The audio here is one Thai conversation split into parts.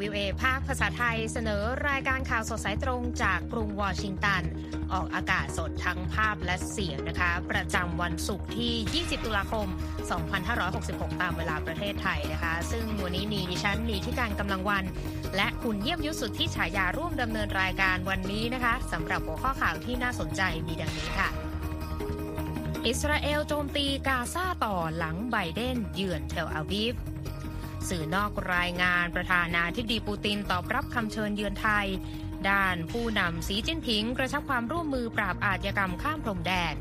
วิวเอภาคภาษาไทยเสนอรายการข่าวสดสายตรงจากกรุงวอชิงตัน ออกอากาศสดทั้งภาพและเสียงนะคะ ประจำวันศุกร์ที่ 20 ตุลาคม 2566 ตามเวลาประเทศไทยนะคะ ซึ่งวันนี้มีดิฉันมีที่การกำลังวัน และคุณเยี่ยมยุสุดที่ฉายาร่วมดำเนินรายการวันนี้นะคะสำหรับหัวข้อข่าวที่น่าสนใจมีดังนี้ค่ะอิสราเอลโจมตีกาซาต่อหลังไบเดนเยือนเทลอาวีฟ สื่อนอกรายงานประธานาธิบดีปูตินตอบรับคำเชิญเยือนไทย ด้านผู้นำสีจิ้นผิงกระชับความร่วมมือปราบอาชญากรรมข้ามพรมแดน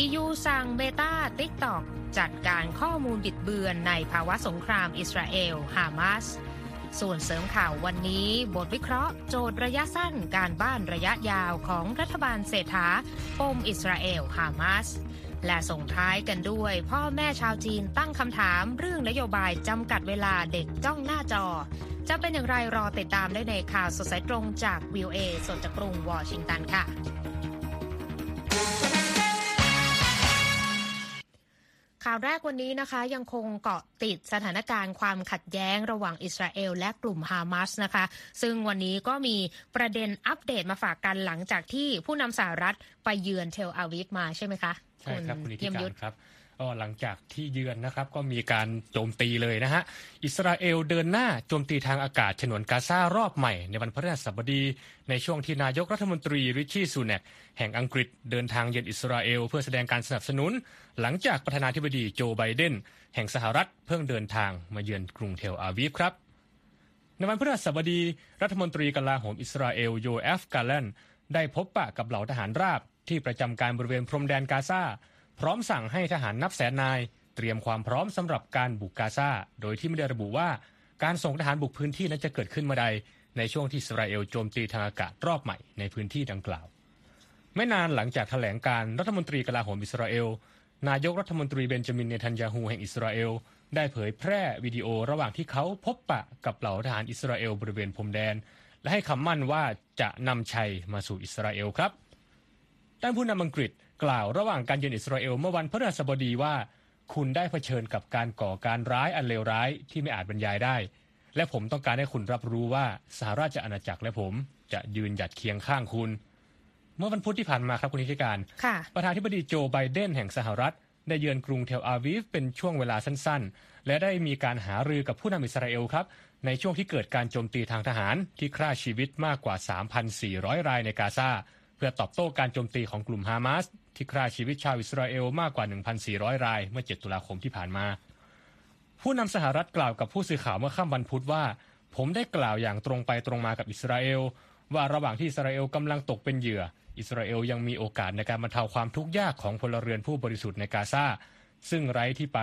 EU สั่ง Meta TikTok จัดการข้อมูลบิดเบือนในภาวะสงครามอิสราเอลฮามาสส่วนเสริมข่าววันนี้ บทวิเคราะห์ โจทย์ระยะสั้นการบ้านระยะยาวของรัฐบาลเศรษฐาปมอิสราเอลฮามาส และส่งท้ายกันด้วย พ่อแม่ชาวจีนตั้งคำถามเรื่องนโยบายจำกัดเวลาเด็กจ้องหน้าจอ จะเป็นอย่างไรรอติดตามได้ในข่าวสดสายตรงจากวิวเอสดจากกรุงวอชิงตันค่ะข่าวแรกวันนี้นะคะยังคงเกาะติดสถานการณ์ความขัดแย้งระหว่างอิสราเอลและกลุ่มฮามาสนะคะ ซึ่งวันนี้ก็มีประเด็นอัปเดตมาฝากกันหลังจากที่ผู้นำสหรัฐไปเยือนเทลอาวิฟมาใช่ไหมคะ ใช่ครับคุณนิติการครับก็หลังจากที่เยือนนะครับก็มีการโจมตีเลยนะฮะอิสราเอลเดินหน้าโจมตีทางอากาศฉนวนกาซารอบใหม่ในวันพฤหัสบดี ในช่วงที่นายกรัฐมนตรีริชี่ซูเนกแห่งอังกฤษเดินทางเยือนอิสราเอลเพื่อแสดงการสนับสนุน หลังจากประธานาธิบดีโจไบเดนแห่งสหรัฐเพิ่งเดินทางมาเยือนกรุงเทลอาวีฟครับ ในวันพฤหัสบดี รัฐมนตรีกลาโหมอิสราเอลโยเอฟกาเลนได้พบปะกับเหล่าทหารราบ ที่ประจำการบริเวณพรมแดนกาซาพร้อมสั่งให้ทหารนับแสนนาย เตรียมความพร้อมสำหรับการบุกกาซาโดยที่ไม่ได้ระบุว่าการส่งทหารบุกพื้นที่นั้นจะเกิดขึ้นเมื่อใดในช่วงที่อิสราเอลโจมตีทางอากาศรอบใหม่ในพื้นที่ดังกล่าว ไม่นานหลังจากแถลงการณ์รัฐมนตรีกลาโหมอิสราเอล นายกรัฐมนตรีเบนจามินเนทันยาฮูแห่งอิสราเอล ได้เผยแพร่วิดีโอระหว่างที่เขาพบปะกับเหล่าทหารอิสราเอลบริเวณพรมแดน และให้คำมั่นว่าจะนำชัยมาสู่อิสราเอลครับ ด้านผู้นำอังกฤษกล่าวระหว่างการเยือนอิสราเอลเมื่อวันพฤหัสบดีว่า คุณได้เผชิญกับการก่อการร้ายอันเลวร้ายที่ไม่อาจบรรยายได้ และผมต้องการให้คุณรับรู้ว่าสหราชอาณาจักรและผมจะยืนหยัดเคียงข้างคุณ เมื่อวันพุธที่ผ่านมาครับคุณนิติการ ประธานธิบดีโจไบเดนแห่งสหรัฐ ได้เยือนกรุงเทลอาวีฟเป็นช่วงเวลาสั้นๆ และได้มีการหารือกับผู้นำอิสราเอลครับในช่วงที่เกิดการโจมตีทางทหารที่ฆ่าชีวิตมากกว่า 3,400 รายในกาซาเพื่อตอบโต้การโจมตีของกลุ่มฮามาสที่ฆ่าชีวิตชาวอิสราเอลมากกว่า 1,400 ราย เมื่อ 7 ตุลาคมที่ผ่านมา ผู้นำสหรัฐกล่าวกับผู้สื่อข่าวเมื่อค่ำวันพุธว่า ผมได้กล่าวอย่างตรงไปตรงมากับอิสราเอล ว่าระหว่างที่อิสราเอลกำลังตกเป็นเหยื่อ อิสราเอลยังมีโอกาสในการบรรเทาความทุกข์ยากของพลเรือนผู้บริสุทธิ์ในกาซาซึ่งไร้ที่ไป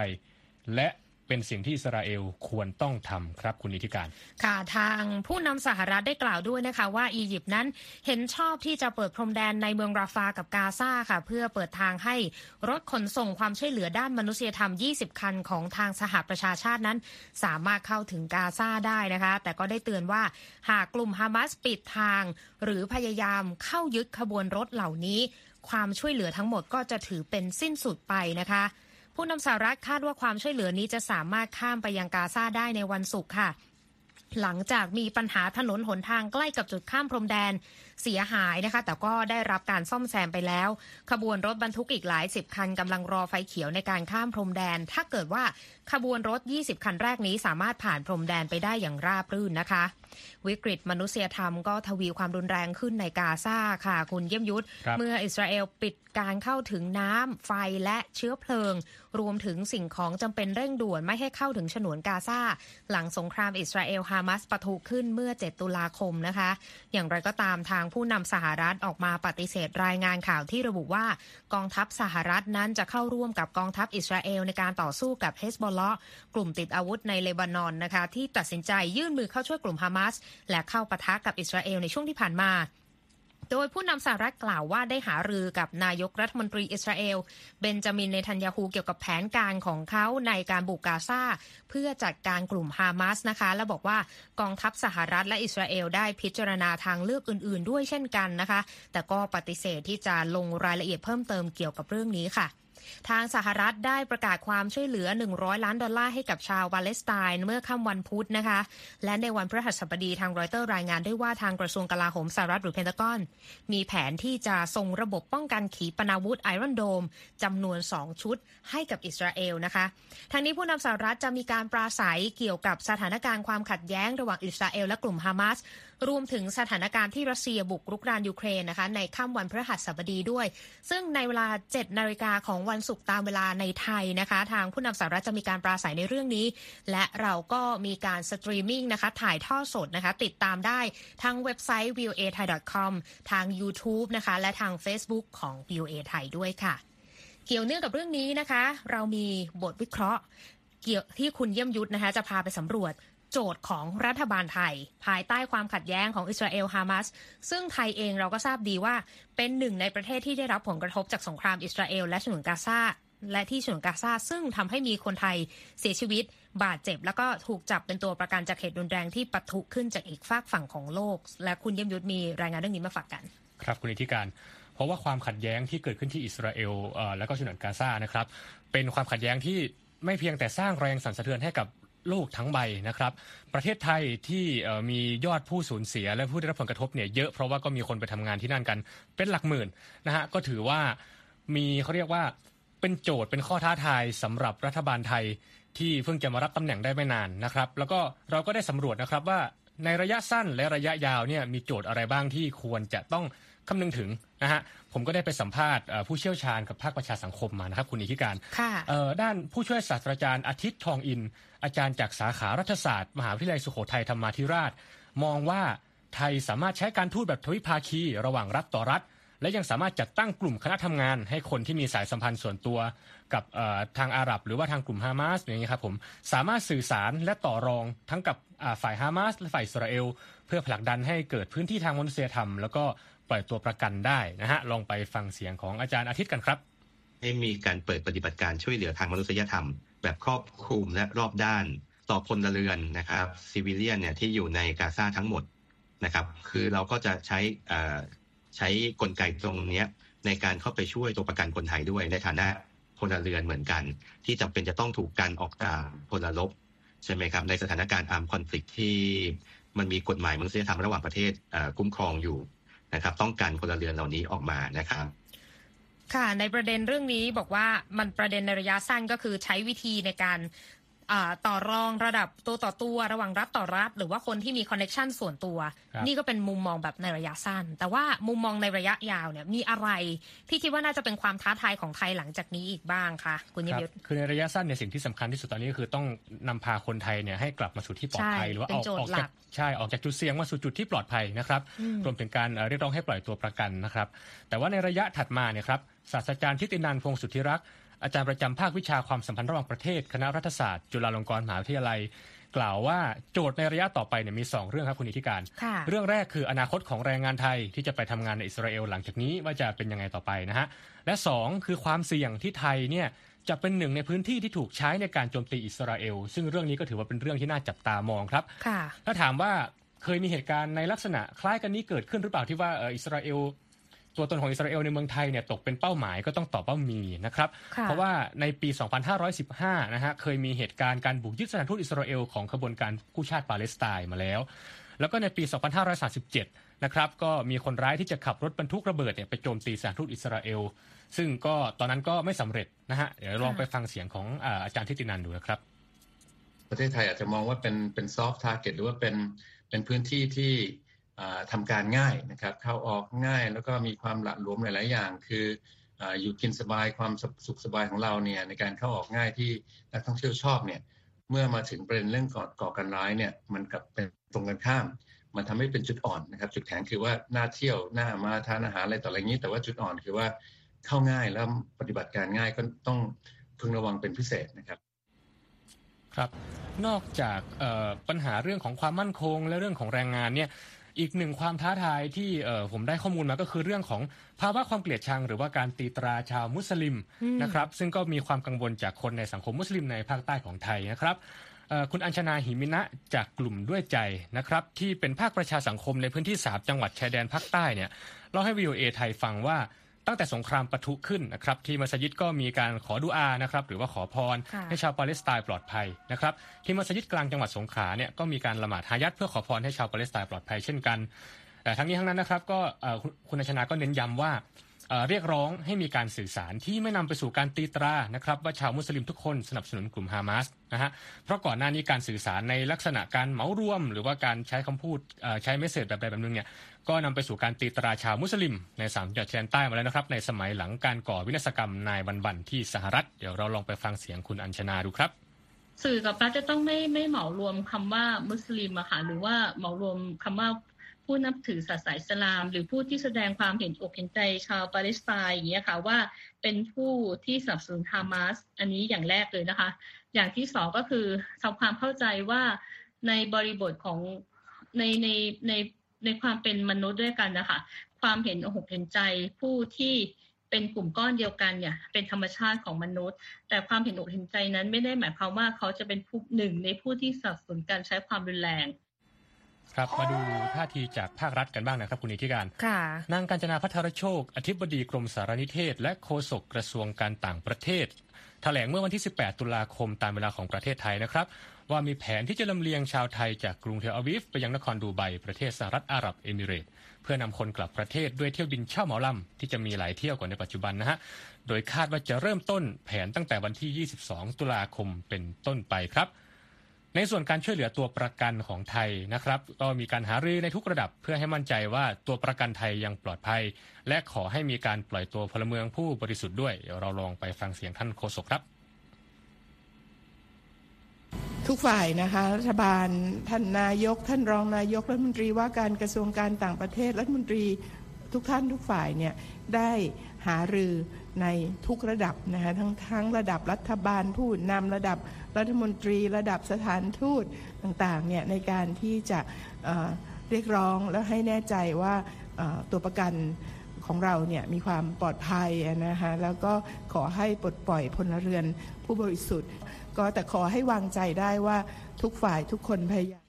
และ เป็นสิ่งที่อิสราเอลควรต้องทำครับคุณนิติการ ค่ะทางผู้นำสหรัฐได้กล่าวด้วยนะคะ ว่าอียิปต์นั้นเห็นชอบที่จะเปิดพรมแดนในเมืองราฟากับกาซาค่ะ เพื่อเปิดทางให้รถขนส่งความช่วยเหลือด้านมนุษยธรรม 20 คันของทางสหประชาชาตินั้น สามารถเข้าถึงกาซาได้นะคะ แต่ก็ได้เตือนว่าหากกลุ่มฮามาสปิดทาง หรือพยายามเข้ายึดขบวนรถเหล่านี้ ความช่วยเหลือทั้งหมดก็จะถือเป็นสิ้นสุดไปนะคะ ผู้นำสหรัฐคาดว่าความช่วยเหลือนี้จะสามารถข้ามไปยังกาซาได้ในวันศุกร์ค่ะ หลังจากมีปัญหาถนนหนทางใกล้กับจุดข้ามพรมแดน เสียหายนะคะ แต่ก็ได้รับการซ่อมแซมไปแล้ว ขบวนรถบรรทุกอีกหลายสิบคันกำลังรอไฟเขียวในการข้ามพรมแดน ถ้าเกิดว่าขบวนรถ 20 คันแรกนี้สามารถผ่านพรมแดนไปได้อย่างราบรื่นนะคะ วิกฤตมนุษยธรรมก็ทวีความรุนแรงขึ้นในกาซาค่ะ คุณเยี่ยมยุทธ เมื่ออิสราเอลปิดการเข้าถึงน้ำไฟและเชื้อเพลิง รวมถึงสิ่งของจำเป็นเร่งด่วนไม่ให้เข้าถึงฉนวนกาซาหลังสงครามอิสราเอลฮามาสปะทุขึ้นเมื่อ 7 ตุลาคมนะคะ อย่างไรก็ตามทางผู้นำสหรัฐออกมาปฏิเสธรายงานข่าวที่ระบุว่ากองทัพสหรัฐนั้นจะเข้าร่วมกับกองทัพอิสราเอลในการต่อสู้กับเฮสบอลเลาะกลุ่มติดอาวุธในเลบานอนนะคะที่ตัดสินใจยื่นมือเข้าช่วยกลุ่มฮามาสและเข้าปะทะกับอิสราเอลในช่วงที่ผ่านมา โดยผู้นำสหรัฐกล่าวว่าได้หารือกับนายกรัฐมนตรีอิสราเอล เบนจามินเนทันยาฮูเกี่ยวกับแผนการของเขาในการบุกกาซาเพื่อจัดการกลุ่มฮามาสนะคะ และบอกว่ากองทัพสหรัฐและอิสราเอลได้พิจารณาทางเลือกอื่น ๆ ด้วยเช่นกันนะคะ แต่ก็ปฏิเสธที่จะลงรายละเอียดเพิ่มเติมเกี่ยวกับเรื่องนี้ค่ะ ทางสหรัฐได้ประกาศความช่วยเหลือ 100 ล้านดอลลาร์ให้กับชาวปาเลสไตน์เมื่อค่ำวันพุธนะคะ และในวันพฤหัสบดีทางรอยเตอร์รายงานได้ว่าทางกระทรวงกลาโหมสหรัฐหรือเพนทากอน มีแผนที่จะส่งระบบป้องกันขีปนาวุธ Iron Dome จำนวน 2 ชุดให้กับอิสราเอลนะคะทั้งนี้ผู้นำสหรัฐจะมีการปราศรัยเกี่ยวกับสถานการณ์ความขัดแย้งระหว่างอิสราเอลและกลุ่มฮามาส รวมถึงสถานการณ์ที่รัสเซียบุกรุกรานยูเครนนะคะในค่ำวันพฤหัสบดีด้วย ซึ่งในเวลา 7 นาฬิกาของวันศุกร์ตามเวลาในไทยนะคะ ทางผู้นำสหรัฐจะมีการปราศรัยในเรื่องนี้ และเราก็มีการสตรีมมิ่งนะคะถ่ายทอดสดนะคะติดตามได้ทางเว็บไซต์ voa thai com ทาง YouTube นะคะและทาง Facebook ของ voa thai ด้วยค่ะ เกี่ยวเนื่องกับเรื่องนี้นะคะ เรามีบทวิเคราะห์เกี่ยวที่คุณเยี่ยมยุทธนะคะจะพาไปสำรวจ โจทย์ของรัฐบาลไทย ภายใต้ความขัดแย้งของอิสราเอลฮามาสซึ่งไทยเองเราก็ทราบดีว่าเป็นหนึ่งในประเทศที่ได้รับผลกระทบจากสงครามอิสราเอลและฉนวนกาซาและที่ฉนวนกาซาซึ่งทำให้มีคนไทยเสียชีวิต บาดเจ็บ แล้วก็ถูกจับเป็นตัวประกันจากเหตุรุนแรงที่ปะทุขึ้นจากอีกฝากฝั่งของโลก และคุณเยี่ยมยุทธมีรายงานเรื่องนี้มาฝากกัน ครับคุณอิทธิการ เพราะว่าความขัดแย้งที่เกิดขึ้นที่อิสราเอลและก็ฉนวนกาซานะครับเป็นความขัดแย้งที่ไม่เพียงแต่สร้างแรงสั่นสะเทือนให้กับ โลกทั้งใบนะครับ ประเทศไทยที่มียอดผู้สูญเสีย และผู้ได้รับผลกระทบเนี่ยเยอะเพราะว่าก็มีคนไปทำงานที่นั่นกันเป็นหลักหมื่นนะฮะก็ถือว่ามีเขาเรียกว่าเป็นโจทย์เป็นข้อท้าทายสำหรับรัฐบาลไทยที่เพิ่งจะมารับตำแหน่งได้ไม่นานนะครับ แล้วก็เราก็ได้สำรวจนะครับว่าในระยะสั้นและระยะยาวเนี่ยมีโจทย์อะไรบ้างที่ควรจะต้อง คำนึงถึงนะฮะผมก็ได้ไปสัมภาษณ์ผู้เชี่ยวชาญกับภาคประชาสังคมมานะครับคุณอิทธิการด้านผู้ช่วยศาสตราจารย์อาทิตย์ทองอิน อาจารย์จากสาขารัฐศาสตร์ มหาวิทยาลัยสุโขทัยธรรมาธิราช มองว่าไทยสามารถใช้การทูตแบบทวิภาคี ระหว่างรัฐต่อรัฐ และยังสามารถจัดตั้งกลุ่มคณะทำงาน ให้คนที่มีสายสัมพันธ์ส่วนตัวกับทางอาหรับ หรือว่าทางกลุ่มฮามาสอย่างนี้ครับผมสามารถสื่อสารและต่อรองทั้งกับฝ่ายฮามาสและฝ่ายอิสราเอล เพื่อผลักดันให้เกิดพื้นที่ทางมนุษยธรรม แล้วก็ ปล่อยตัวประกันได้นะฮะลองไปฟังเสียงของอาจารย์อาทิตย์กันครับ ให้มีการเปิดปฏิบัติการช่วยเหลือทางมนุษยธรรม แบบครอบคลุมและรอบด้านต่อพลเรือนนะครับซิวิเลียนเนี่ยที่อยู่ในกาซาทั้งหมดนะครับ คือเราก็จะใช้ใช้กลไกตรงนี้ในการเข้าไปช่วยตัวประกันคนไทยด้วยในฐานะพลเรือนเหมือนกัน ที่จำเป็นจะต้องถูกการออกจากพลรบใช่ไหมครับ ในสถานการณ์อาร์มคอนฟ lict ที่มันมีกฎหมายมนุษยธรรมระหว่างประเทศคุ้มครองอยู่ นะครับ ต้องการพลเรือนเหล่านี้ออกมานะครับค่ะในประเด็นเรื่องนี้บอกว่ามันประเด็นในระยะสั้นก็คือใช้วิธีในการ ต่อรองระดับตัวต่อตัวระหว่างรัฐต่อรัฐ หรือว่าคนที่มีคอนเน็ชันส่วนตัว นี่ก็เป็นมุมมองแบบในระยะสั้น แต่ว่ามุมมองในระยะยาวเนี่ยมีอะไรที่คิดว่าน่าจะเป็นความท้าทายของไทยหลังจากนี้อีกบ้างคะคุณยยุทธคือในระยะสั้นเนี่ยสิ่งที่สำคัญที่สุดตอนนี้คือต้องนำพาคนไทยเนี่ยให้กลับมาสู่ที่ปลอดภัยหรือว่าออกออกจากใช่ออกจากจุดเสี่ยงมาสู่จุดที่ปลอดภัยนะครับรวมถึงการเรียกร้องให้ปล่อยตัวประกันนะครับ แต่ว่าในระยะถัดมาเนี่ยครับศาสตราจารย์ทิตินันพงศ์สุทธิรักษ์ อาจารย์ประจำภาควิชาความสัมพันธ์ระหว่างประเทศคณะรัฐศาสตร์ จุฬาลงกรณ์มหาวิทยาลัย กล่าวว่าโจทย์ในระยะต่อไปเนี่ยมี 2 เรื่องครับคุณอิทธิการ เรื่องแรกคืออนาคตของแรงงานไทยที่จะไปทำงานในอิสราเอลหลังจากนี้ว่าจะเป็นยังไงต่อไปนะฮะและ 2 คือความเสี่ยงที่ไทยเนี่ยจะเป็นหนึ่งในพื้นที่ที่ถูกใช้ในการโจมตีอิสราเอล ซึ่งเรื่องนี้ก็ถือว่าเป็นเรื่องที่น่าจับตามองครับถ้าถามว่าเคยมีเหตุการณ์ในลักษณะคล้ายกันนี้เกิดขึ้นหรือเปล่าที่ว่าอิสราเอล ตัวตนของอิสราเอลในเมืองไทยเนี่ยตกเป็นเป้าหมายก็ต้องตอบว่ามีนะครับเพราะว่าในปี 2515 นะฮะเคยมีเหตุการณ์การบุกยึดสถานทูตอิสราเอลของขบวนการกู้ชาติปาเลสไตน์มาแล้ว แล้วก็ในปี 2537 นะครับก็มีคนร้ายที่จะขับรถบรรทุกระเบิดเนี่ยไปโจมตีสถานทูตอิสราเอล ซึ่งก็ตอนนั้นก็ไม่สำเร็จนะฮะเดี๋ยวลองไปฟังเสียงของอาจารย์ฐิตินันท์ดูนะครับประเทศไทยอาจจะมองว่าเป็นเป็น soft target หรือว่าเป็นเป็นพื้นที่ที่ ทำการง่ายนะครับ เข้าออกง่ายแล้วก็มีความหละหลวมหลาย ๆ อย่าง คืออยู่กินสบายความสุขสบายของเราเนี่ยในการเข้าออกง่ายที่นักท่องเที่ยวชอบเนี่ยเมื่อมาถึงประเด็นเรื่องก่อก่อการร้ายเนี่ยมันกลับเป็นตรงกันข้าม มันทำให้เป็นจุดอ่อนนะครับจุดแข็งคือว่าน่าเที่ยวน่ามาทานอาหารอะไรต่ออะไรนี้ แต่ว่าจุดอ่อนคือว่าเข้าง่ายแล้วปฏิบัติการง่ายก็ต้องพึงระวังเป็นพิเศษนะครับครับ นอกจากปัญหาเรื่องของความมั่นคงและเรื่องของแรงงานเนี่ย อีกหนึ่งความท้าทายที่ผมได้ข้อมูลมาก็คือเรื่องของภาวะความเกลียดชัง หรือว่าการตีตราชาวมุสลิมนะครับ ซึ่งก็มีความกังวลจากคนในสังคมมุสลิมในภาคใต้ของไทยนะครับคุณอัญชนาหิมินะจากกลุ่มด้วยใจนะครับ ที่เป็นภาคประชาสังคมในพื้นที่สามจังหวัดชายแดนภาคใต้เนี่ยเล่าให้วีโอเอไทยฟังว่า ตั้งแต่สงครามปะทุขึ้นนะครับที่มัสยิดก็มีการขอดุอานะครับหรือว่าขอพรให้ชาวปาเลสไตน์ปลอดภัยนะครับที่มัสยิดกลางจังหวัดสงขลาเนี่ยก็มีการละหมาดฮายัดเพื่อขอพรให้ชาวปาเลสไตน์ปลอดภัยเช่นกัน แต่ทั้งนี้ทั้งนั้นนะครับก็คุณชนาก็เน้นย้ำว่า เรียกร้องให้มีการสื่อสารที่ไม่นำไปสู่การตีตรานะครับว่าชาวมุสลิมทุกคนสนับสนุนกลุ่มฮามาสนะฮะเพราะก่อนหน้านี้การสื่อสารในลักษณะการเหมารวม หรือว่าการใช้คำพูดใช้เมสเซจแบบใดแบบหนึ่งเนี่ยก็นำไปสู่การตีตราชาวมุสลิม ในสามจังหวัดชายแดนใต้มาแล้วนะครับ ในสมัยหลังการก่อวินาศกรรมนายบันบันที่สหรัฐเดี๋ยวเราลองไปฟังเสียงคุณอัญชนาดูครับสื่อกับรัฐจะต้องไม่ไม่เหมารวมคำว่ามุสลิมอะค่ะหรือว่าเหมารวมคำว่า ผู้นับถือศาสนาอิสลาม หรือผู้ที่แสดงความเห็นอกเห็นใจชาวปาเลสไตน์อย่างเงี้ยค่ะว่าเป็นผู้ที่สนับสนุนฮามาสอันนี้อย่างแรกเลยนะคะ อย่างที่สองก็คือทำความเข้าใจว่าในบริบทของในในในในความเป็นมนุษย์ด้วยกันนะคะ ความเห็นอกเห็นใจผู้ที่เป็นกลุ่มก้อนเดียวกันเนี่ย เป็นธรรมชาติของมนุษย์ แต่ความเห็นอกเห็นใจนั้นไม่ได้หมายความว่าเขาจะเป็นผู้หนึ่งในผู้ที่สนับสนุนการใช้ความรุนแรง ครับมาดูท่าทีจากภาครัฐกันบ้างนะครับคุณอิทธิการ นางกัญจนาพัทรโชค อธิบดีกรมสารนิเทศ และโฆษกกระทรวงการต่างประเทศ แถลงเมื่อวันที่ 18 ตุลาคมตามเวลาของประเทศไทยนะครับ ว่ามีแผนที่จะลำเลียงชาวไทยจากกรุงเทลอาวิฟไปยังนครดูไบประเทศสหรัฐอาหรับเอมิเรตเพื่อนำคนกลับประเทศด้วยเที่ยวบินเช่าเหมาลำที่จะมีหลายเที่ยวกว่าในปัจจุบันนะฮะโดยคาดว่าจะเริ่มต้นแผนตั้งแต่วันที่ 22 ตุลาคมเป็นต้นไปครับ ในส่วนการช่วยเหลือตัวประกันของไทยนะครับก็มีการหารือในทุกระดับเพื่อให้มั่นใจว่าตัวประกันไทยยังปลอดภัย และขอให้มีการปล่อยตัวพลเมืองผู้บริสุทธิ์ด้วยเดี๋ยวเราลองไปฟังเสียงท่านโฆษกครับ ทุกฝ่ายนะคะ รัฐบาลท่านนายก ท่านรองนายกรัฐมนตรีว่าการกระทรวงการต่างประเทศรัฐมนตรีทุกท่านทุกฝ่ายเนี่ยได้หารือ ในทุกระดับนะคะทั้งทั้งระดับรัฐบาลผู้นำระดับรัฐมนตรี ระดับสถานทูตต่างๆเนี่ยในการที่จะเรียกร้องและให้แน่ใจว่าตัวประกันของเราเนี่ยมีความปลอดภัยนะคะแล้วก็ขอให้ปลดปล่อยพลเรือนผู้บริสุทธิ์ ก็แต่ขอให้วางใจได้ว่าทุกฝ่ายทุกคนพยายาม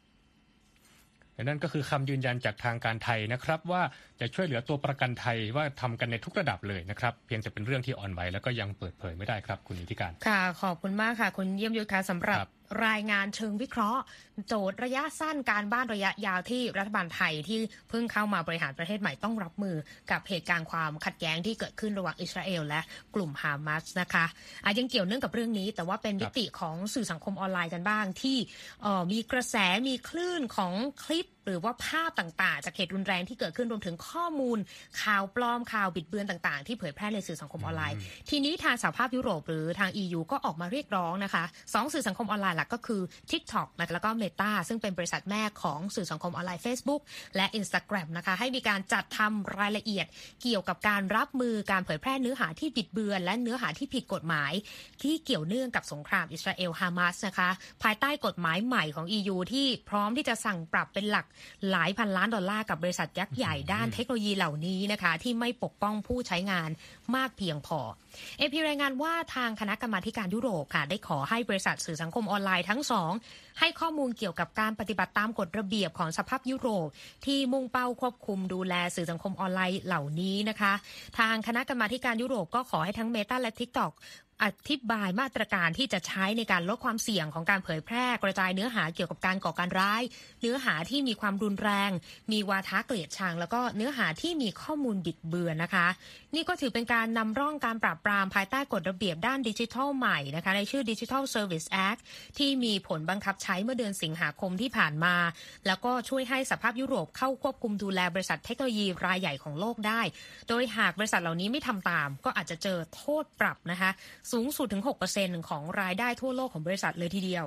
นั่นก็คือคำยืนยันจากทางการไทยนะครับว่าจะช่วยเหลือตัวประกันไทยว่าทำกันในทุกระดับเลยนะครับ เพียงจะเป็นเรื่องที่อ่อนไหวแล้วก็ยังเปิดเผยไม่ได้ครับ คุณนิติการ ค่ะ ขอบคุณมากค่ะ คุณเยี่ยมยุทธค่ะสำหรับ รายงานเชิงวิเคราะห์ โจทย์ระยะสั้นการบ้านระยะยาวที่รัฐบาลไทยที่เพิ่งเข้ามาบริหารประเทศใหม่ต้องรับมือกับเหตุการณ์ความขัดแย้งที่เกิดขึ้นระหว่างอิสราเอลและกลุ่มฮามาสนะคะอายังเกี่ยวเนื่องกับเรื่องนี้ แต่ว่าเป็นวิติของสื่อสังคมออนไลน์กันบ้างที่มีกระแสมีคลื่นของคลิปหรือว่าภาพต่างๆ จากเหตุรุนแรงที่เกิดขึ้นรวมถึงข้อมูล ข่าวปลอมข่าวบิดเบือนต่างๆ ที่เผยแพร่ในสื่อสังคมออนไลน์ ทีนี้ทางสหภาพยุโรปหรือทาง EU ก็ออกมาเรียกร้องนะคะสองสื่อสังคมออนไลน์หลักก็คือ TikTok นะแล้วก็ Meta ซึ่งเป็นบริษัทแม่ของสื่อสังคมออนไลน์ Facebook และ Instagram นะคะให้มีการจัดทำรายละเอียดเกี่ยวกับการรับมือการเผยแพร่เนื้อหาที่บิดเบือน และเนื้อหาที่ผิดกฎหมาย ที่เกี่ยวเนื่องกับสงครามอิสราเอลฮามาสนะคะ ภายใต้กฎหมายใหม่ของ EU ที่พร้อมที่จะสั่งปรับเป็นหลักหลายพันล้านดอลลาร์กับบริษัทยักษ์ใหญ่ด้านเทคโนโลยีเหล่านี้นะคะ ที่ไม่ปกป้องผู้ใช้งานมากเพียงพอ AP รายงานว่าทางคณะกรรมาการยุโรปค่ะ ได้ขอให้บริษัทสื่อสังคมออนไลน์ทั้งสองให้ข้อมูลเกี่ยวกับการปฏิบัติตามกฎระเบียบของสหภาพยุโรป ที่มุ่งเป้าควบคุมดูแลสื่อสังคมออนไลน์เหล่านี้นะคะ ทางคณะกรรมาการยุโรปก็ขอให้ทั้ง Meta และ TikTok อธิบายมาตรการที่จะใช้ในการลดความเสี่ยงของการเผยแพร่กระจายเนื้อหาเกี่ยวกับการก่อการร้าย เนื้อหาที่มีความรุนแรง มีวาทะเกลียดชัง แล้วก็เนื้อหาที่มีข้อมูลบิดเบือนนะคะ นี่ก็ถือเป็นการนำร่องการปราบปรามภายใต้กฎระเบียบด้านดิจิทัลใหม่นะคะในชื่อ Digital Service Act ที่มีผลบังคับใช้เมื่อเดือนสิงหาคมที่ผ่านมา แล้วก็ช่วยให้สภาพยุโรปเข้าควบคุมดูแลบริษัทเทคโนโลยีรายใหญ่ของโลกได้ โดยหากบริษัทเหล่านี้ไม่ทำตาม ก็อาจจะเจอโทษปรับนะคะสูงสุดถึง 6%ของรายได้ทั่วโลกของบริษัทเลยทีเดียว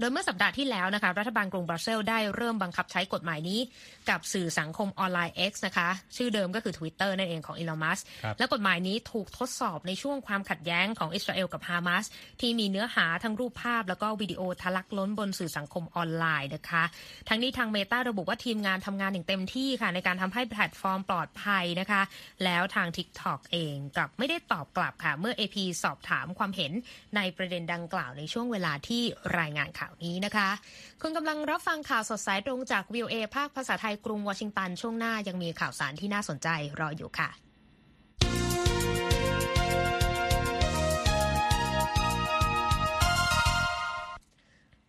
โดยเมื่อสัปดาห์ที่แล้วนะคะรัฐบาลกรุงบรัสเซลได้เริ่มบังคับใช้กฎหมายนี้ กับสื่อสังคมออนไลน์ X นะคะ ชื่อเดิมก็คือ Twitter นั่นเองของอีลอนมัสก์และกฎหมายนี้ถูกทดสอบในช่วงความขัดแย้งของอิสราเอลกับฮามาสที่มีเนื้อหาทั้งรูปภาพ แล้วก็วิดีโอทะลักล้นบนสื่อสังคมออนไลน์นะคะ ทั้งนี้ทาง Meta ระบุว่าทีมงานทำงานอย่างเต็มที่ค่ะ ในการทำให้แพลตฟอร์มปลอดภัยนะคะ แล้วทาง TikTok เองกลับไม่ได้ตอบกลับค่ะ เมื่อ AP สอบถามความเห็นในประเด็นดังกล่าวในช่วงเวลาที่รายงานข่าวนี้นะคะ คุณกำลังรับฟังข่าวสดสายตรงจากวิวเอภาคภาษาไทยกรุงวอชิงตัน ช่วงหน้ายังมีข่าวสารที่น่าสนใจรออยู่ค่ะ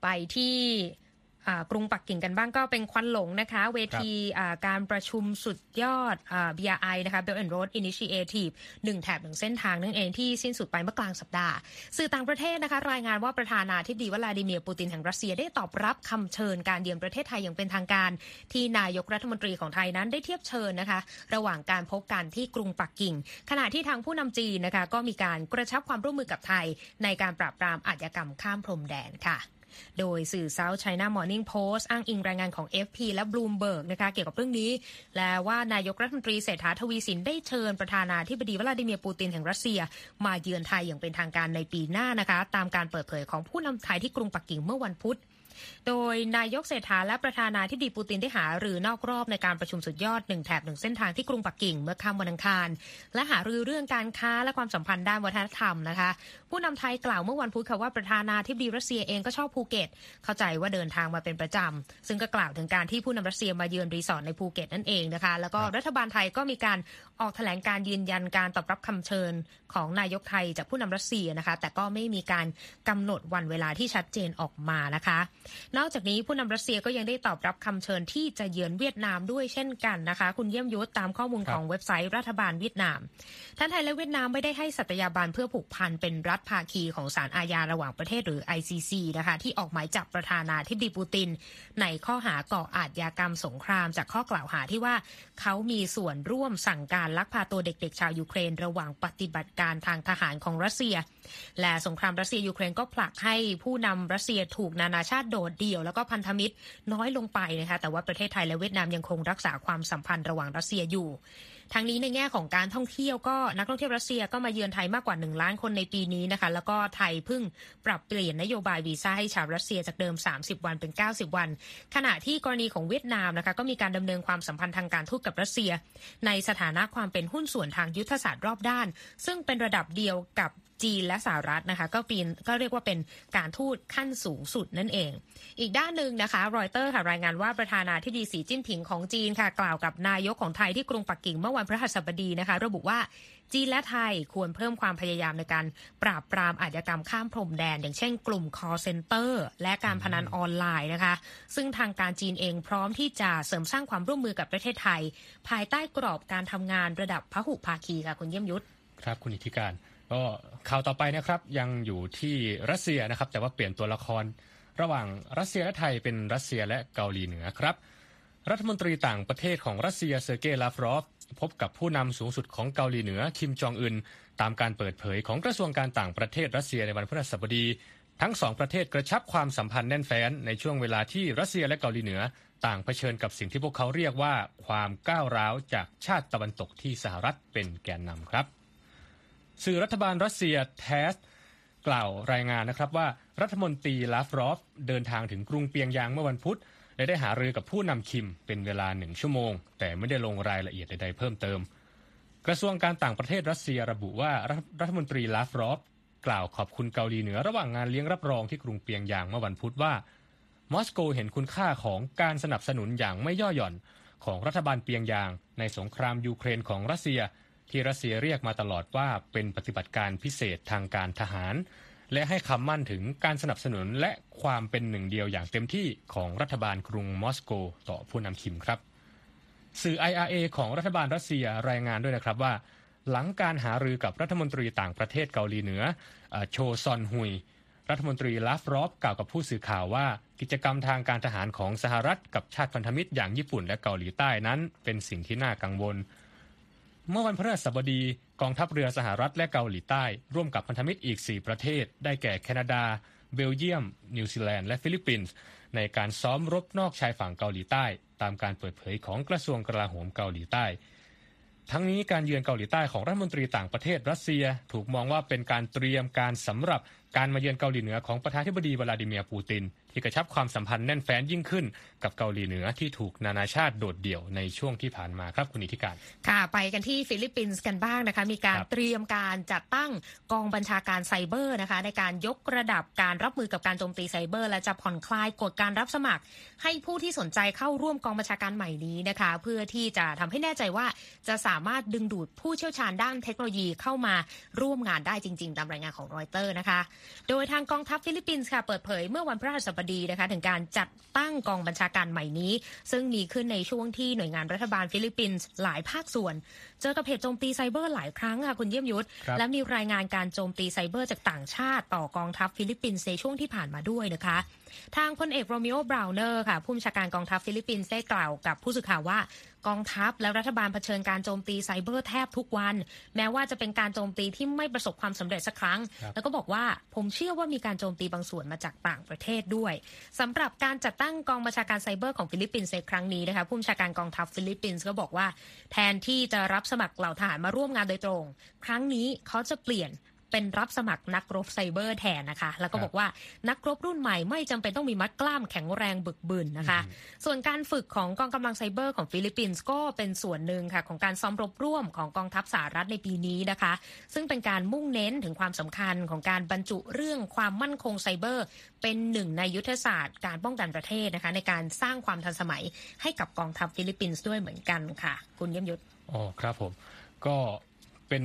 ไปที่ กรุงปักกิ่งกันบ้างก็เป็นควันหลงนะคะ เวทีการประชุมสุดยอด BRI นะคะ Belt and Road Initiative หนึ่งแถบหนึ่งเส้นทางนั่นเองที่สิ้นสุดไปเมื่อกลางสัปดาห์ สื่อต่างประเทศนะคะ รายงานว่าประธานาธิบดีวลาดิเมียร์ปูตินแห่งรัสเซียได้ตอบรับคำเชิญการเยือนประเทศไทยอย่างเป็นทางการ ที่นายกรัฐมนตรีของไทยนั้นได้เทียบเชิญนะคะ ระหว่างการพบกันที่กรุงปักกิ่ง ขณะที่ทางผู้นำจีนนะคะก็มีการกระชับความร่วมมือกับไทย ในการปราบปรามอาชญากรรมข้ามพรมแดนค่ะ โดยสื่อ South China Morning Post อ้างอิงรายงานของ FP และ Bloomberg นะคะเกี่ยวกับเรื่องนี้ และว่านายกรัฐมนตรีเศรษฐาทวีสินได้เชิญประธานาธิบดีวลาดิเมียร์ปูตินแห่งรัสเซีย มาเยือนไทยอย่างเป็นทางการในปีหน้านะคะ ตามการเปิดเผยของผู้นำไทยที่กรุงปักกิ่งเมื่อวันพุธ โดยนายกเศรษฐาและประธานาธิบดีปูตินได้หาหรือนอกรอบในการประชุมสุดยอดหนึ่งแถบหนึ่งเส้นทางที่กรุงปักกิ่งเมื่อค่ำวันอังคาร และหารือเรื่องการค้าและความสัมพันธ์ด้านวัฒนธรรมนะคะ ผู้นำไทยกล่าวเมื่อวันพุธค่ะว่าประธานาธิบดีรัสเซียเองก็ชอบภูเก็ต เข้าใจว่าเดินทางมาเป็นประจำซึ่งก็กล่าวถึงการที่ผู้นำรัสเซียมาเยือนรีสอร์ทในภูเก็ตนั่นเองนะคะแล้วก็รัฐบาลไทยก็มีการออกแถลงการณ์ยืนยันการตอบรับคำเชิญของนายกไทยจากผู้นำรัสเซียนะคะ แต่ก็ไม่มีการกำหนดวันเวลาที่ชัดเจนออกมานะคะนอกจากนี้ผู้นำรัสเซียก็ยังได้ตอบรับคำเชิญที่จะเยือนเวียดนามด้วยเช่นกันนะคะ คุณเยี่ยมยุทธตามข้อมูลของเว็บไซต์รัฐบาลเวียดนามทั้งไทยและเวียดนามไม่ได้ให้สัตยาบันเพื่อผูกพันเป็นรัฐภาคีของศาลอาญาระหว่างประเทศหรือ ICC นะคะที่ออกหมายจับประธานาธิบดีปูติน ในข้อหาก่ออาชญากรรมสงคราม จากข้อกล่าวหาที่ว่าเขามีส่วนร่วมสั่งการลักพาตัวเด็กๆ ชาวยูเครน ระหว่างปฏิบัติการทางทหารของรัสเซีย และสงครามรัสเซียยูเครนก็ผลักให้ผู้นำรัสเซียถูกนานาชาติโดดเดี่ยวแล้วก็พันธมิตรน้อยลงไปนะคะแต่ว่าประเทศไทยและเวียดนามยังคงรักษาความสัมพันธ์ระหว่างรัสเซียอยู่ทางนี้ในแง่ของการท่องเที่ยวก็นักท่องเที่ยวรัสเซียก็มาเยือนไทยมากกว่า 1 ล้านคนในปีนี้นะคะแล้วก็ไทยเพิ่งปรับเปลี่ยนนโยบายวีซ่าให้ชาวรัสเซียจากเดิม 30 วันเป็น 90 วัน ขณะที่กรณีของเวียดนามนะคะก็มีการดำเนินความสัมพันธ์ทางการทูตกับรัสเซีย ในสถานะความเป็นหุ้นส่วนทางยุทธศาสตร์รอบด้าน ซึ่งเป็นระดับเดียวกับ จีนและสหรัฐนะคะ ก็ปีนก็เรียกว่าเป็นการทูตขั้นสูงสุดนั่นเอง อีกด้านหนึ่งนะคะ รอยเตอร์ค่ะรายงานว่าประธานาธิบดีสีจิ้นผิงของจีนค่ะ กล่าวกับนายกของไทยที่กรุงปักกิ่งเมื่อวันพฤหัสบดีนะคะ ระบุว่าจีนและไทยควรเพิ่มความพยายามในการปราบปรามอาชญากรรมข้ามพรมแดน อย่างเช่นกลุ่ม call center และการพนันออนไลน์นะคะ ซึ่งทางการจีนเองพร้อมที่จะเสริมสร้างความร่วมมือกับประเทศไทย ภายใต้กรอบการทำงานระดับพหุภาคีค่ะคุณเยี่ยมยุทธครับคุณอิทธิการ ก็ข่าวต่อไปนะครับยังอยู่ที่รัสเซียนะครับ แต่ว่าเปลี่ยนตัวละครระหว่างรัสเซียและไทยเป็นรัสเซียและเกาหลีเหนือครับ รัฐมนตรีต่างประเทศของรัสเซียเซอร์เกย์ลาฟรอฟพบกับผู้นำสูงสุดของเกาหลีเหนือคิมจองอึนตามการเปิดเผยของกระทรวงการต่างประเทศรัสเซียในวันพฤหัสบดี ทั้งสองประเทศกระชับความสัมพันธ์แน่นแฟ้นในช่วงเวลาที่รัสเซียและเกาหลีเหนือ ต่างเผชิญกับสิ่งที่พวกเขาเรียกว่า ความก้าวร้าวจากชาติตะวันตกที่สหรัฐเป็นแกนนำครับ สื่อรัฐบาลรัสเซียแทสกล่าวรายงานนะครับว่ารัฐมนตรีลาฟรอฟเดินทางถึงกรุงเปียงยางเมื่อวันพุธและได้หารือกับผู้นำคิมเป็นเวลาหนึ่งชั่วโมง แต่ไม่ได้ลงรายละเอียดใดๆเพิ่มเติม กระทรวงการต่างประเทศรัสเซียระบุว่ารัฐมนตรีลาฟรอฟกล่าวขอบคุณเกาหลีเหนือระหว่างงานเลี้ยงรับรองที่กรุงเปียงยางเมื่อวันพุธว่ามอสโกเห็นคุณค่าของการสนับสนุนอย่างไม่ย่อหย่อนของรัฐบาลเปียงยาง ในสงครามยูเครนของรัสเซีย ที่รัสเซียเรียกมาตลอดว่าเป็นปฏิบัติการพิเศษทางการทหาร และให้คำมั่นถึงการสนับสนุนและความเป็นหนึ่งเดียวอย่างเต็มที่ของรัฐบาลกรุงมอสโก ต่อผู้นำคิมครับ สื่อ IRA ของรัฐบาลรัสเซียรายงานด้วยนะครับว่า หลังการหารือกับรัฐมนตรีต่างประเทศเกาหลีเหนือโชซอนฮุยรัฐมนตรีลาฟรอฟกล่าวกับผู้สื่อข่าวว่า กิจกรรมทางการทหารของสหรัฐกับชาติพันธมิตรอย่างญี่ปุ่นและเกาหลีใต้นั้น เป็นสิ่งที่น่ากังวล เมื่อวันพฤหัสบดีกองทัพเรือสหรัฐและเกาหลีใต้ ร่วมกับพันธมิตรอีก 4 ประเทศ ได้แก่แคนาดา เบลเยียม นิวซีแลนด์และฟิลิปปินส์ในการซ้อมรบนอกชายฝั่งเกาหลีใต้ ตามการเปิดเผยของกระทรวงกลาโหมเกาหลีใต้ ทั้งนี้การเยือนเกาหลีใต้ของรัฐมนตรีต่างประเทศรัสเซีย ถูกมองว่าเป็นการเตรียมการสำหรับ การมาเยือนเกาหลีเหนือของประธานาธิบดีวลาดิเมียร์ปูติน ที่กระชับความสัมพันธ์แน่นแฟ้นยิ่งขึ้นกับเกาหลีเหนือที่ถูกนานาชาติโดดเดี่ยวในช่วงที่ผ่านมาครับคุณอิทธิการ ค่ะไปกันที่ฟิลิปปินส์กันบ้างนะคะ มีการเตรียมการจัดตั้งกองบัญชาการไซเบอร์นะคะ ในการยกระดับการรับมือกับการโจมตีไซเบอร์ และจะผ่อนคลายกฎการรับสมัคร ให้ผู้ที่สนใจเข้าร่วมกองบัญชาการใหม่นี้นะคะ เพื่อที่จะทำให้แน่ใจว่าจะสามารถดึงดูดผู้เชี่ยวชาญด้านเทคโนโลยีเข้ามาร่วมงานได้จริง ๆ ตามรายงานของรอยเตอร์นะคะโดยทางกองทัพฟิลิปปินส์ค่ะเปิดเผยเมื่อวันพฤหัสบดีนะคะถึงการจัดตั้งกองบัญชาการใหม่นี้ ซึ่งมีขึ้นในช่วงที่หน่วยงานรัฐบาลฟิลิปปินส์หลายภาคส่วน เจอกับเหตุโจมตีไซเบอร์หลายครั้งค่ะคุณเยี่ยมยุทธและมีรายงานการโจมตีไซเบอร์จากต่างชาติ ต่อกองทัพฟิลิปปินส์ในช่วงที่ผ่านมาด้วยนะคะทางพลเอกโรมิโอบราวเนอร์ค่ะผู้บัญชาการกองทัพฟิลิปปินส์ได้กล่าวกับผู้สื่อข่าวว่ากองทัพและรัฐบาลเผชิญการโจมตีไซเบอร์แทบทุกวัน แม้ว่าจะเป็นการโจมตีที่ไม่ประสบความสำเร็จสักครั้ง แล้วก็บอกว่าผมเชื่อว่ามีการโจมตีบางส่วนมาจากต่างประเทศด้วยสำหรับการจัดตั้งกองบัญชาการไซเบอร์ของฟิลิปปินส์ในครั้งนี้นะคะผู้บัญชาการกองทัพฟิลิปปินส์ก็บอกว่า แทนที่จะรับสมัครเหล่าทหารมาร่วมงานโดยตรง ครั้งนี้เขาจะเปลี่ยน เป็นรับสมัครนักรบไซเบอร์แทนนะคะ แล้วก็บอกว่านักรบรุ่นใหม่ไม่จำเป็นต้องมีมัดกล้ามแข็งแรงบึกบึนนะคะ ส่วนการฝึกของกองกำลังไซเบอร์ของฟิลิปปินส์ก็เป็นส่วนหนึ่งค่ะ ของการซ้อมรบร่วมของกองทัพสหรัฐในปีนี้นะคะ ซึ่งเป็นการมุ่งเน้นถึงความสำคัญของการบรรจุเรื่องความมั่นคงไซเบอร์ เป็นหนึ่งในยุทธศาสตร์การป้องกันประเทศนะคะ ในการสร้างความทันสมัยให้กับกองทัพฟิลิปปินส์ด้วยเหมือนกันค่ะ คุณเยี่ยมยุทธอ๋อครับผมก็เป็น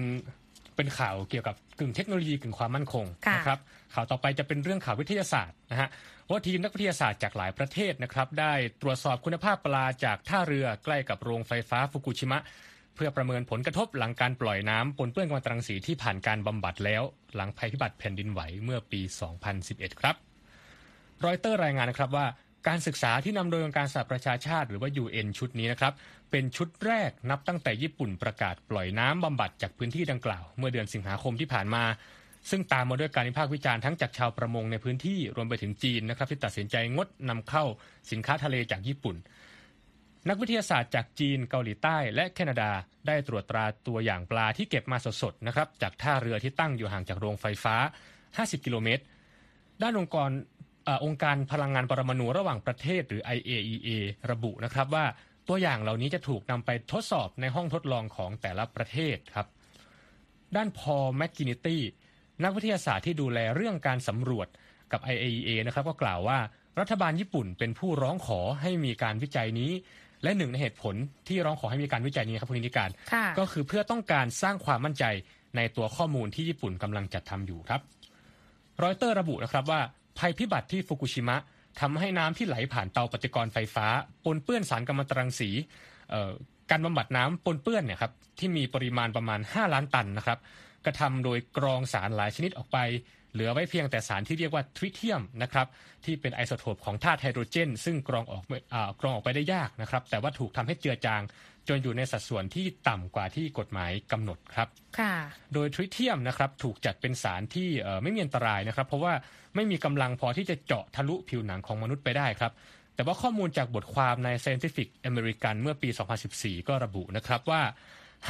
เป็นข่าวเกี่ยวกับกึ่งเทคโนโลยีกึ่งความมั่นคงนะครับข่าวต่อไปจะเป็นเรื่องข่าววิทยาศาสตร์นะฮะว่าทีมนักวิทยาศาสตร์จากหลายประเทศนะครับได้ตรวจสอบคุณภาพปลาจากท่าเรือใกล้กับโรงไฟฟ้าฟุกุชิมะเพื่อประเมินผลกระทบหลังการปล่อยน้ำปนเปื้อนกัมมันตรังสีที่ผ่านการบำบัดแล้ว หลังภัยพิบัติแผ่นดินไหวเมื่อปี 2011 ครับรอยเตอร์รายงานนะครับว่า การศึกษาที่นำโดยองค์การสหประชาชาติหรือว่า UN ชุดนี้นะครับ เป็นชุดแรกนับตั้งแต่ญี่ปุ่นประกาศปล่อยน้ำบำบัดจากพื้นที่ดังกล่าว เมื่อเดือนสิงหาคมที่ผ่านมา ซึ่งตามมาด้วยการวิพากษ์วิจารณ์ทั้งจากชาวประมงในพื้นที่รวมไปถึงจีนนะครับที่ตัดสินใจงดนำเข้าสินค้าทะเลจากญี่ปุ่น นักวิทยาศาสตร์จากจีนเกาหลีใต้ และแคนาดาได้ตรวจตราตัวอย่างปลาที่เก็บมาสดๆนะครับจากท่าเรือที่ตั้งอยู่ห่างจากโรงไฟฟ้า 50 กิโลเมตรด้านองค์กร องค์การพลังงานปรมาณูระหว่างประเทศหรือ IAEA ระบุนะครับว่าตัวอย่างเหล่านี้จะถูกนำไปทดสอบในห้องทดลองของแต่ละประเทศครับ ด้านพอแมกกินิตี้นักวิทยาศาสตร์ที่ดูแลเรื่องการสำรวจกับ IAEA นะครับก็กล่าวว่ารัฐบาลญี่ปุ่นเป็นผู้ร้องขอให้มีการวิจัยนี้ และหนึ่งในเหตุผลที่ร้องขอให้มีการวิจัยนี้ครับคุณนิการ ก็คือเพื่อต้องการสร้างความมั่นใจในตัวข้อมูลที่ญี่ปุ่นกำลังจัดทำอยู่ครับรอยเตอร์ระบุนะครับว่า ภัยพิบัติที่ฟุกุชิมะทำให้น้ำที่ไหลผ่านเตาปฏิกรณ์ไฟฟ้า ปนเปื้อนสารกัมมันตรังสีการบำบัดน้ำปนเปื้อนเนี่ยครับที่มีปริมาณประมาณ 5 ล้านตันนะครับกระทำโดยกรองสารหลายชนิดออกไป เหลือไว้เพียงแต่สารที่เรียกว่าทริเทียมนะครับที่เป็นไอโซโทปของธาตุไฮโดรเจน ซึ่งกรองออกอกรองออกไปได้ยากนะครับแต่ว่าถูกทำให้เจือจาง จนอยู่ในสัดส่วนที่ต่ำกว่าที่กฎหมายกำหนดครับค่ะโดยทริเทียมนะครับถูกจัดเป็นสารที่ไม่มีอันตรายนะครับ เพราะว่าไม่มีกำลังพอที่จะเจาะทะลุผิวหนังของมนุษย์ไปได้ครับแต่ว่าข้อมูลจากบทความใน Scientific American เมื่อปี 2014 ก็ระบุนะครับว่า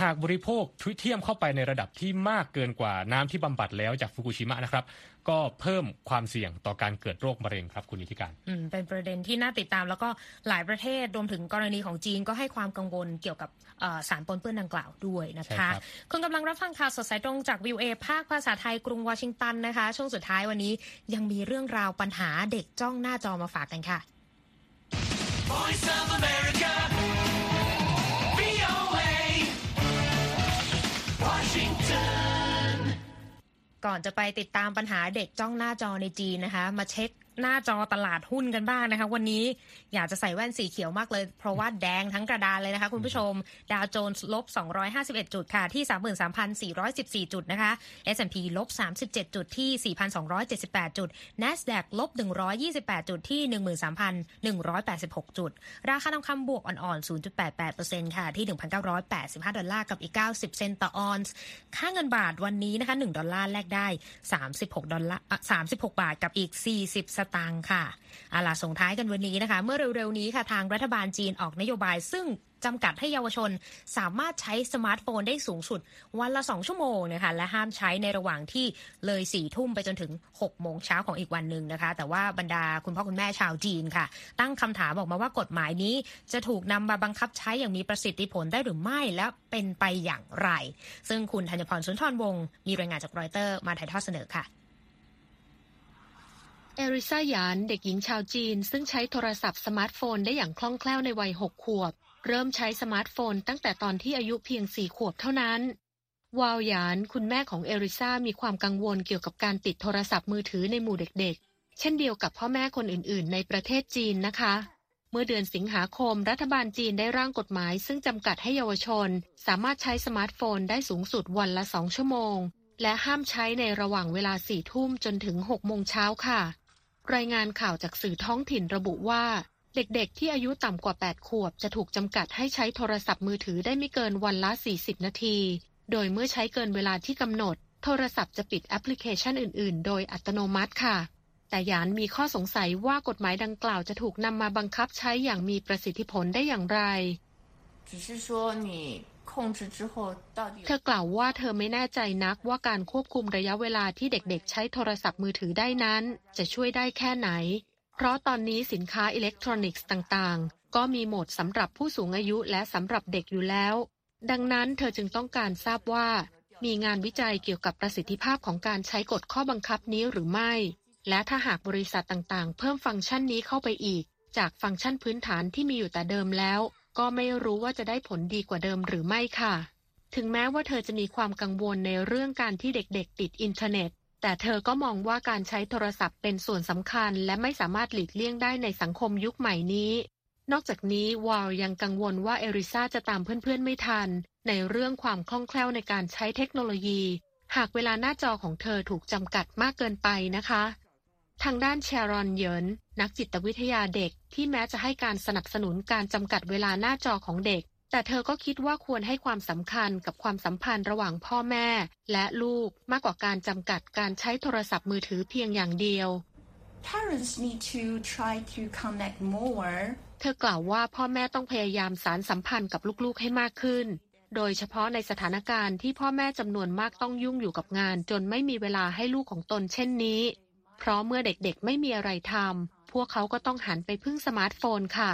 หากบริโภคทริเทียมเข้าไปในระดับที่มากเกินกว่าน้ำที่บำบัดแล้วจากฟุกุชิมะนะครับ ก็เพิ่มความเสี่ยงต่อการเกิดโรคมะเร็งครับคุณนิติการอืมเป็นประเด็นที่น่าติดตามแล้วก็หลายประเทศรวมถึงกรณีของจีนก็ให้ความกังวลเกี่ยวกับสารปนเปื้อนดังกล่าวด้วยนะคะคุณกำลังรับฟังข่าวสดสายตรงจากวิวเอภาคภาษาไทยกรุงวอชิงตันนะคะ ช่วงสุดท้ายวันนี้ยังมีเรื่องราวปัญหาเด็กจ้องหน้าจอมาฝากกันค่ะ Voice of America ก่อนจะไปติดตามปัญหาเด็กจ้องหน้าจอในจีนนะคะ มาเช็ค หน้าจอตลาดหุ้นกันบ้างนะคะ วันนี้อยากจะใส่แว่นสีเขียวมากเลย เพราะว่าแดงทั้งกระดานเลยนะคะ คุณผู้ชม ดาวโจนส์ลบ 251 จุดค่ะ ที่ 33,414 จุดนะคะ S&P ลบ 37 จุดที่ 4,278 จุด NASDAQ ลบ 128 จุดที่ 13,186 จุด ราคาทองคำบวกอ่อนๆ 0.88%ค่ะ ที่ 1,985 ดอลลาร์กับอีก 90 เซนต์ต่อออนซ์ค่าเงินบาทวันนี้นะคะ 1 ดอลลาร์แลกได้ 36 ดอลลาร์36 บาทกับอีก 40 สตางค์ค่ะเอาล่ะส่งท้ายกันวันนี้นะคะ เมื่อเร็วๆนี้ค่ะทางรัฐบาลจีนออกนโยบาย ซึ่งจำกัดให้เยาวชนสามารถใช้สมาร์ทโฟนได้สูงสุด วันละ 2 ชั่วโมงนะคะและห้ามใช้ในระหว่างที่เลย4ี่ทุ่มไปจนถึง6โมงเช้าของอีกวันหนึ่งนะคะ แต่ว่าบรรดาคุณพ่อคุณแม่ชาวจีนค่ะ ตั้งคำถามบอกมาว่ากฎหมายนี้จะถูกนำมาบังคับใช้อย่างมีประสิทธิผลได้หรือไม่และเป็นไปอย่างไร ซึ่งคุณธัญพรสุนทรวงศ์มีรายงานจากรอยเตอร์มาถ่ายทอดเสนอค่ะ เอริซาหยานเด็กหญิงชาวจีน ซึ่งใช้โทรศัพท์สมาร์ทโฟนได้อย่างคล่องแคล่วในวัยหกขวบ เริ่มใช้สมาร์ทโฟนตั้งแต่ตอนที่อายุเพียงสี่ขวบเท่านั้น วาวหยาน คุณแม่ของเอริซามีความกังวลเกี่ยวกับการติดโทรศัพท์มือถือในหมู่เด็กๆ เช่นเดียวกับพ่อแม่คนอื่นๆ ในประเทศจีนนะคะ เมื่อเดือนสิงหาคม รัฐบาลจีนได้ร่างกฎหมาย ซึ่งจำกัดให้เยาวชน สามารถใช้สมาร์ทโฟนได้สูงสุดวันละสองชั่วโมง และห้ามใช้ในระหว่างเวลาสี่ทุ่มจนถึงหกโมงเช้าค่ะ รายงานข่าวจากสื่อท้องถิ่นระบุว่า เด็กๆ ที่อายุต่ำกว่า 8 ขวบ จะถูกจำกัดให้ใช้โทรศัพท์มือถือได้ไม่เกินวันละ 40 นาที โดยเมื่อใช้เกินเวลาที่กำหนด โทรศัพท์จะปิดแอปพลิเคชันอื่น ๆ โดยอัตโนมัติค่ะ แต่ยานมีข้อสงสัยว่ากฎหมายดังกล่าวจะถูกนำมาบังคับใช้อย่างมีประสิทธิผลได้อย่างไร เธอกล่าวว่าเธอไม่แน่ใจนักว่าการควบคุมระยะเวลาที่เด็กๆ ใช้โทรศัพท์มือถือได้นั้น จะช่วยได้แค่ไหน เพราะตอนนี้สินค้าอิเล็กทรอนิกส์ต่างๆ ก็มีโหมดสำหรับผู้สูงอายุและสำหรับเด็กอยู่แล้ว ดังนั้นเธอจึงต้องการทราบว่า มีงานวิจัยเกี่ยวกับประสิทธิภาพของการใช้กฎข้อบังคับนี้หรือไม่ และถ้าหากบริษัทต่างๆ เพิ่มฟังก์ชันนี้เข้าไปอีก จากฟังก์ชันพื้นฐานที่มีอยู่แต่เดิมแล้ว ก็ไม่รู้ว่าจะได้ผลดีกว่าเดิมหรือไม่ค่ะ ถึงแม้ว่าเธอจะมีความกังวลในเรื่องการที่เด็กๆ ติดอินเทอร์เน็ต แต่เธอก็มองว่าการใช้โทรศัพท์เป็นส่วนสำคัญ และไม่สามารถหลีกเลี่ยงได้ในสังคมยุคใหม่นี้ นอกจากนี้วอลยังกังวลว่าเอริซาจะตามเพื่อนๆไม่ทัน ในเรื่องความคล่องแคล่วในการใช้เทคโนโลยี หากเวลาหน้าจอของเธอถูกจำกัดมากเกินไปนะคะ ทางด้านแชรอนเยินนักจิตวิทยาเด็กที่แม้จะให้การสนับสนุนการจำกัดเวลาหน้าจอของเด็ก แต่เธอก็คิดว่าควรให้ความสำคัญกับความสัมพันธ์ระหว่างพ่อแม่ และลูกมากกว่าการจำกัดการใช้โทรศัพท์มือถือเพียงอย่างเดียว Parents need to try to connect more เธอกล่าวว่าพ่อแม่ต้องพยายามสานสัมพันธ์กับลูกๆให้มากขึ้น โดยเฉพาะในสถานการณ์ที่พ่อแม่จำนวนมากต้องยุ่งอยู่กับงาน จนไม่มีเวลาให้ลูกของตนเช่นนี้ เพราะเมื่อเด็กๆไม่มีอะไรทำพวกเขาก็ต้องหันไปพึ่งสมาร์ทโฟนค่ะ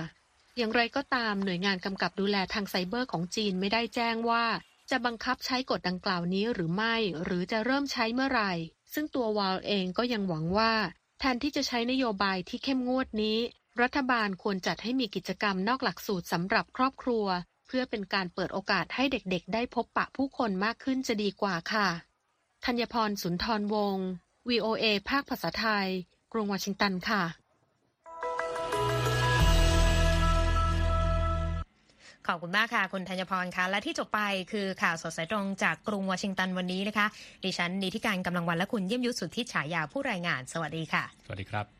อย่างไรก็ตามหน่วยงานกำกับดูแลทางไซเบอร์ของจีนไม่ได้แจ้งว่า จะบังคับใช้กฎดังกล่าวนี้หรือไม่ หรือจะเริ่มใช้เมื่อไหร่ ซึ่งตัววาลเองก็ยังหวังว่า แทนที่จะใช้นโยบายที่เข้มงวดนี้ รัฐบาลควรจัดให้มีกิจกรรมนอกหลักสูตรสำหรับครอบครัว เพื่อเป็นการเปิดโอกาสให้เด็กๆ ได้พบปะผู้คนมากขึ้นจะดีกว่าค่ะธัญพรสุนทรวงศ์ VOA ภาคภาษาไทย กรุงวอชิงตันค่ะ ขอบคุณมากค่ะ คุณธัญพรคะและที่จบไปคือข่าวสดสายตรงจากกรุงวอชิงตันวันนี้นะคะ ดิฉันนิติการกำลังวันและคุณเยี่ยมยุทธสุทธิฉายาผู้รายงาน สวัสดีค่ะ สวัสดีครับ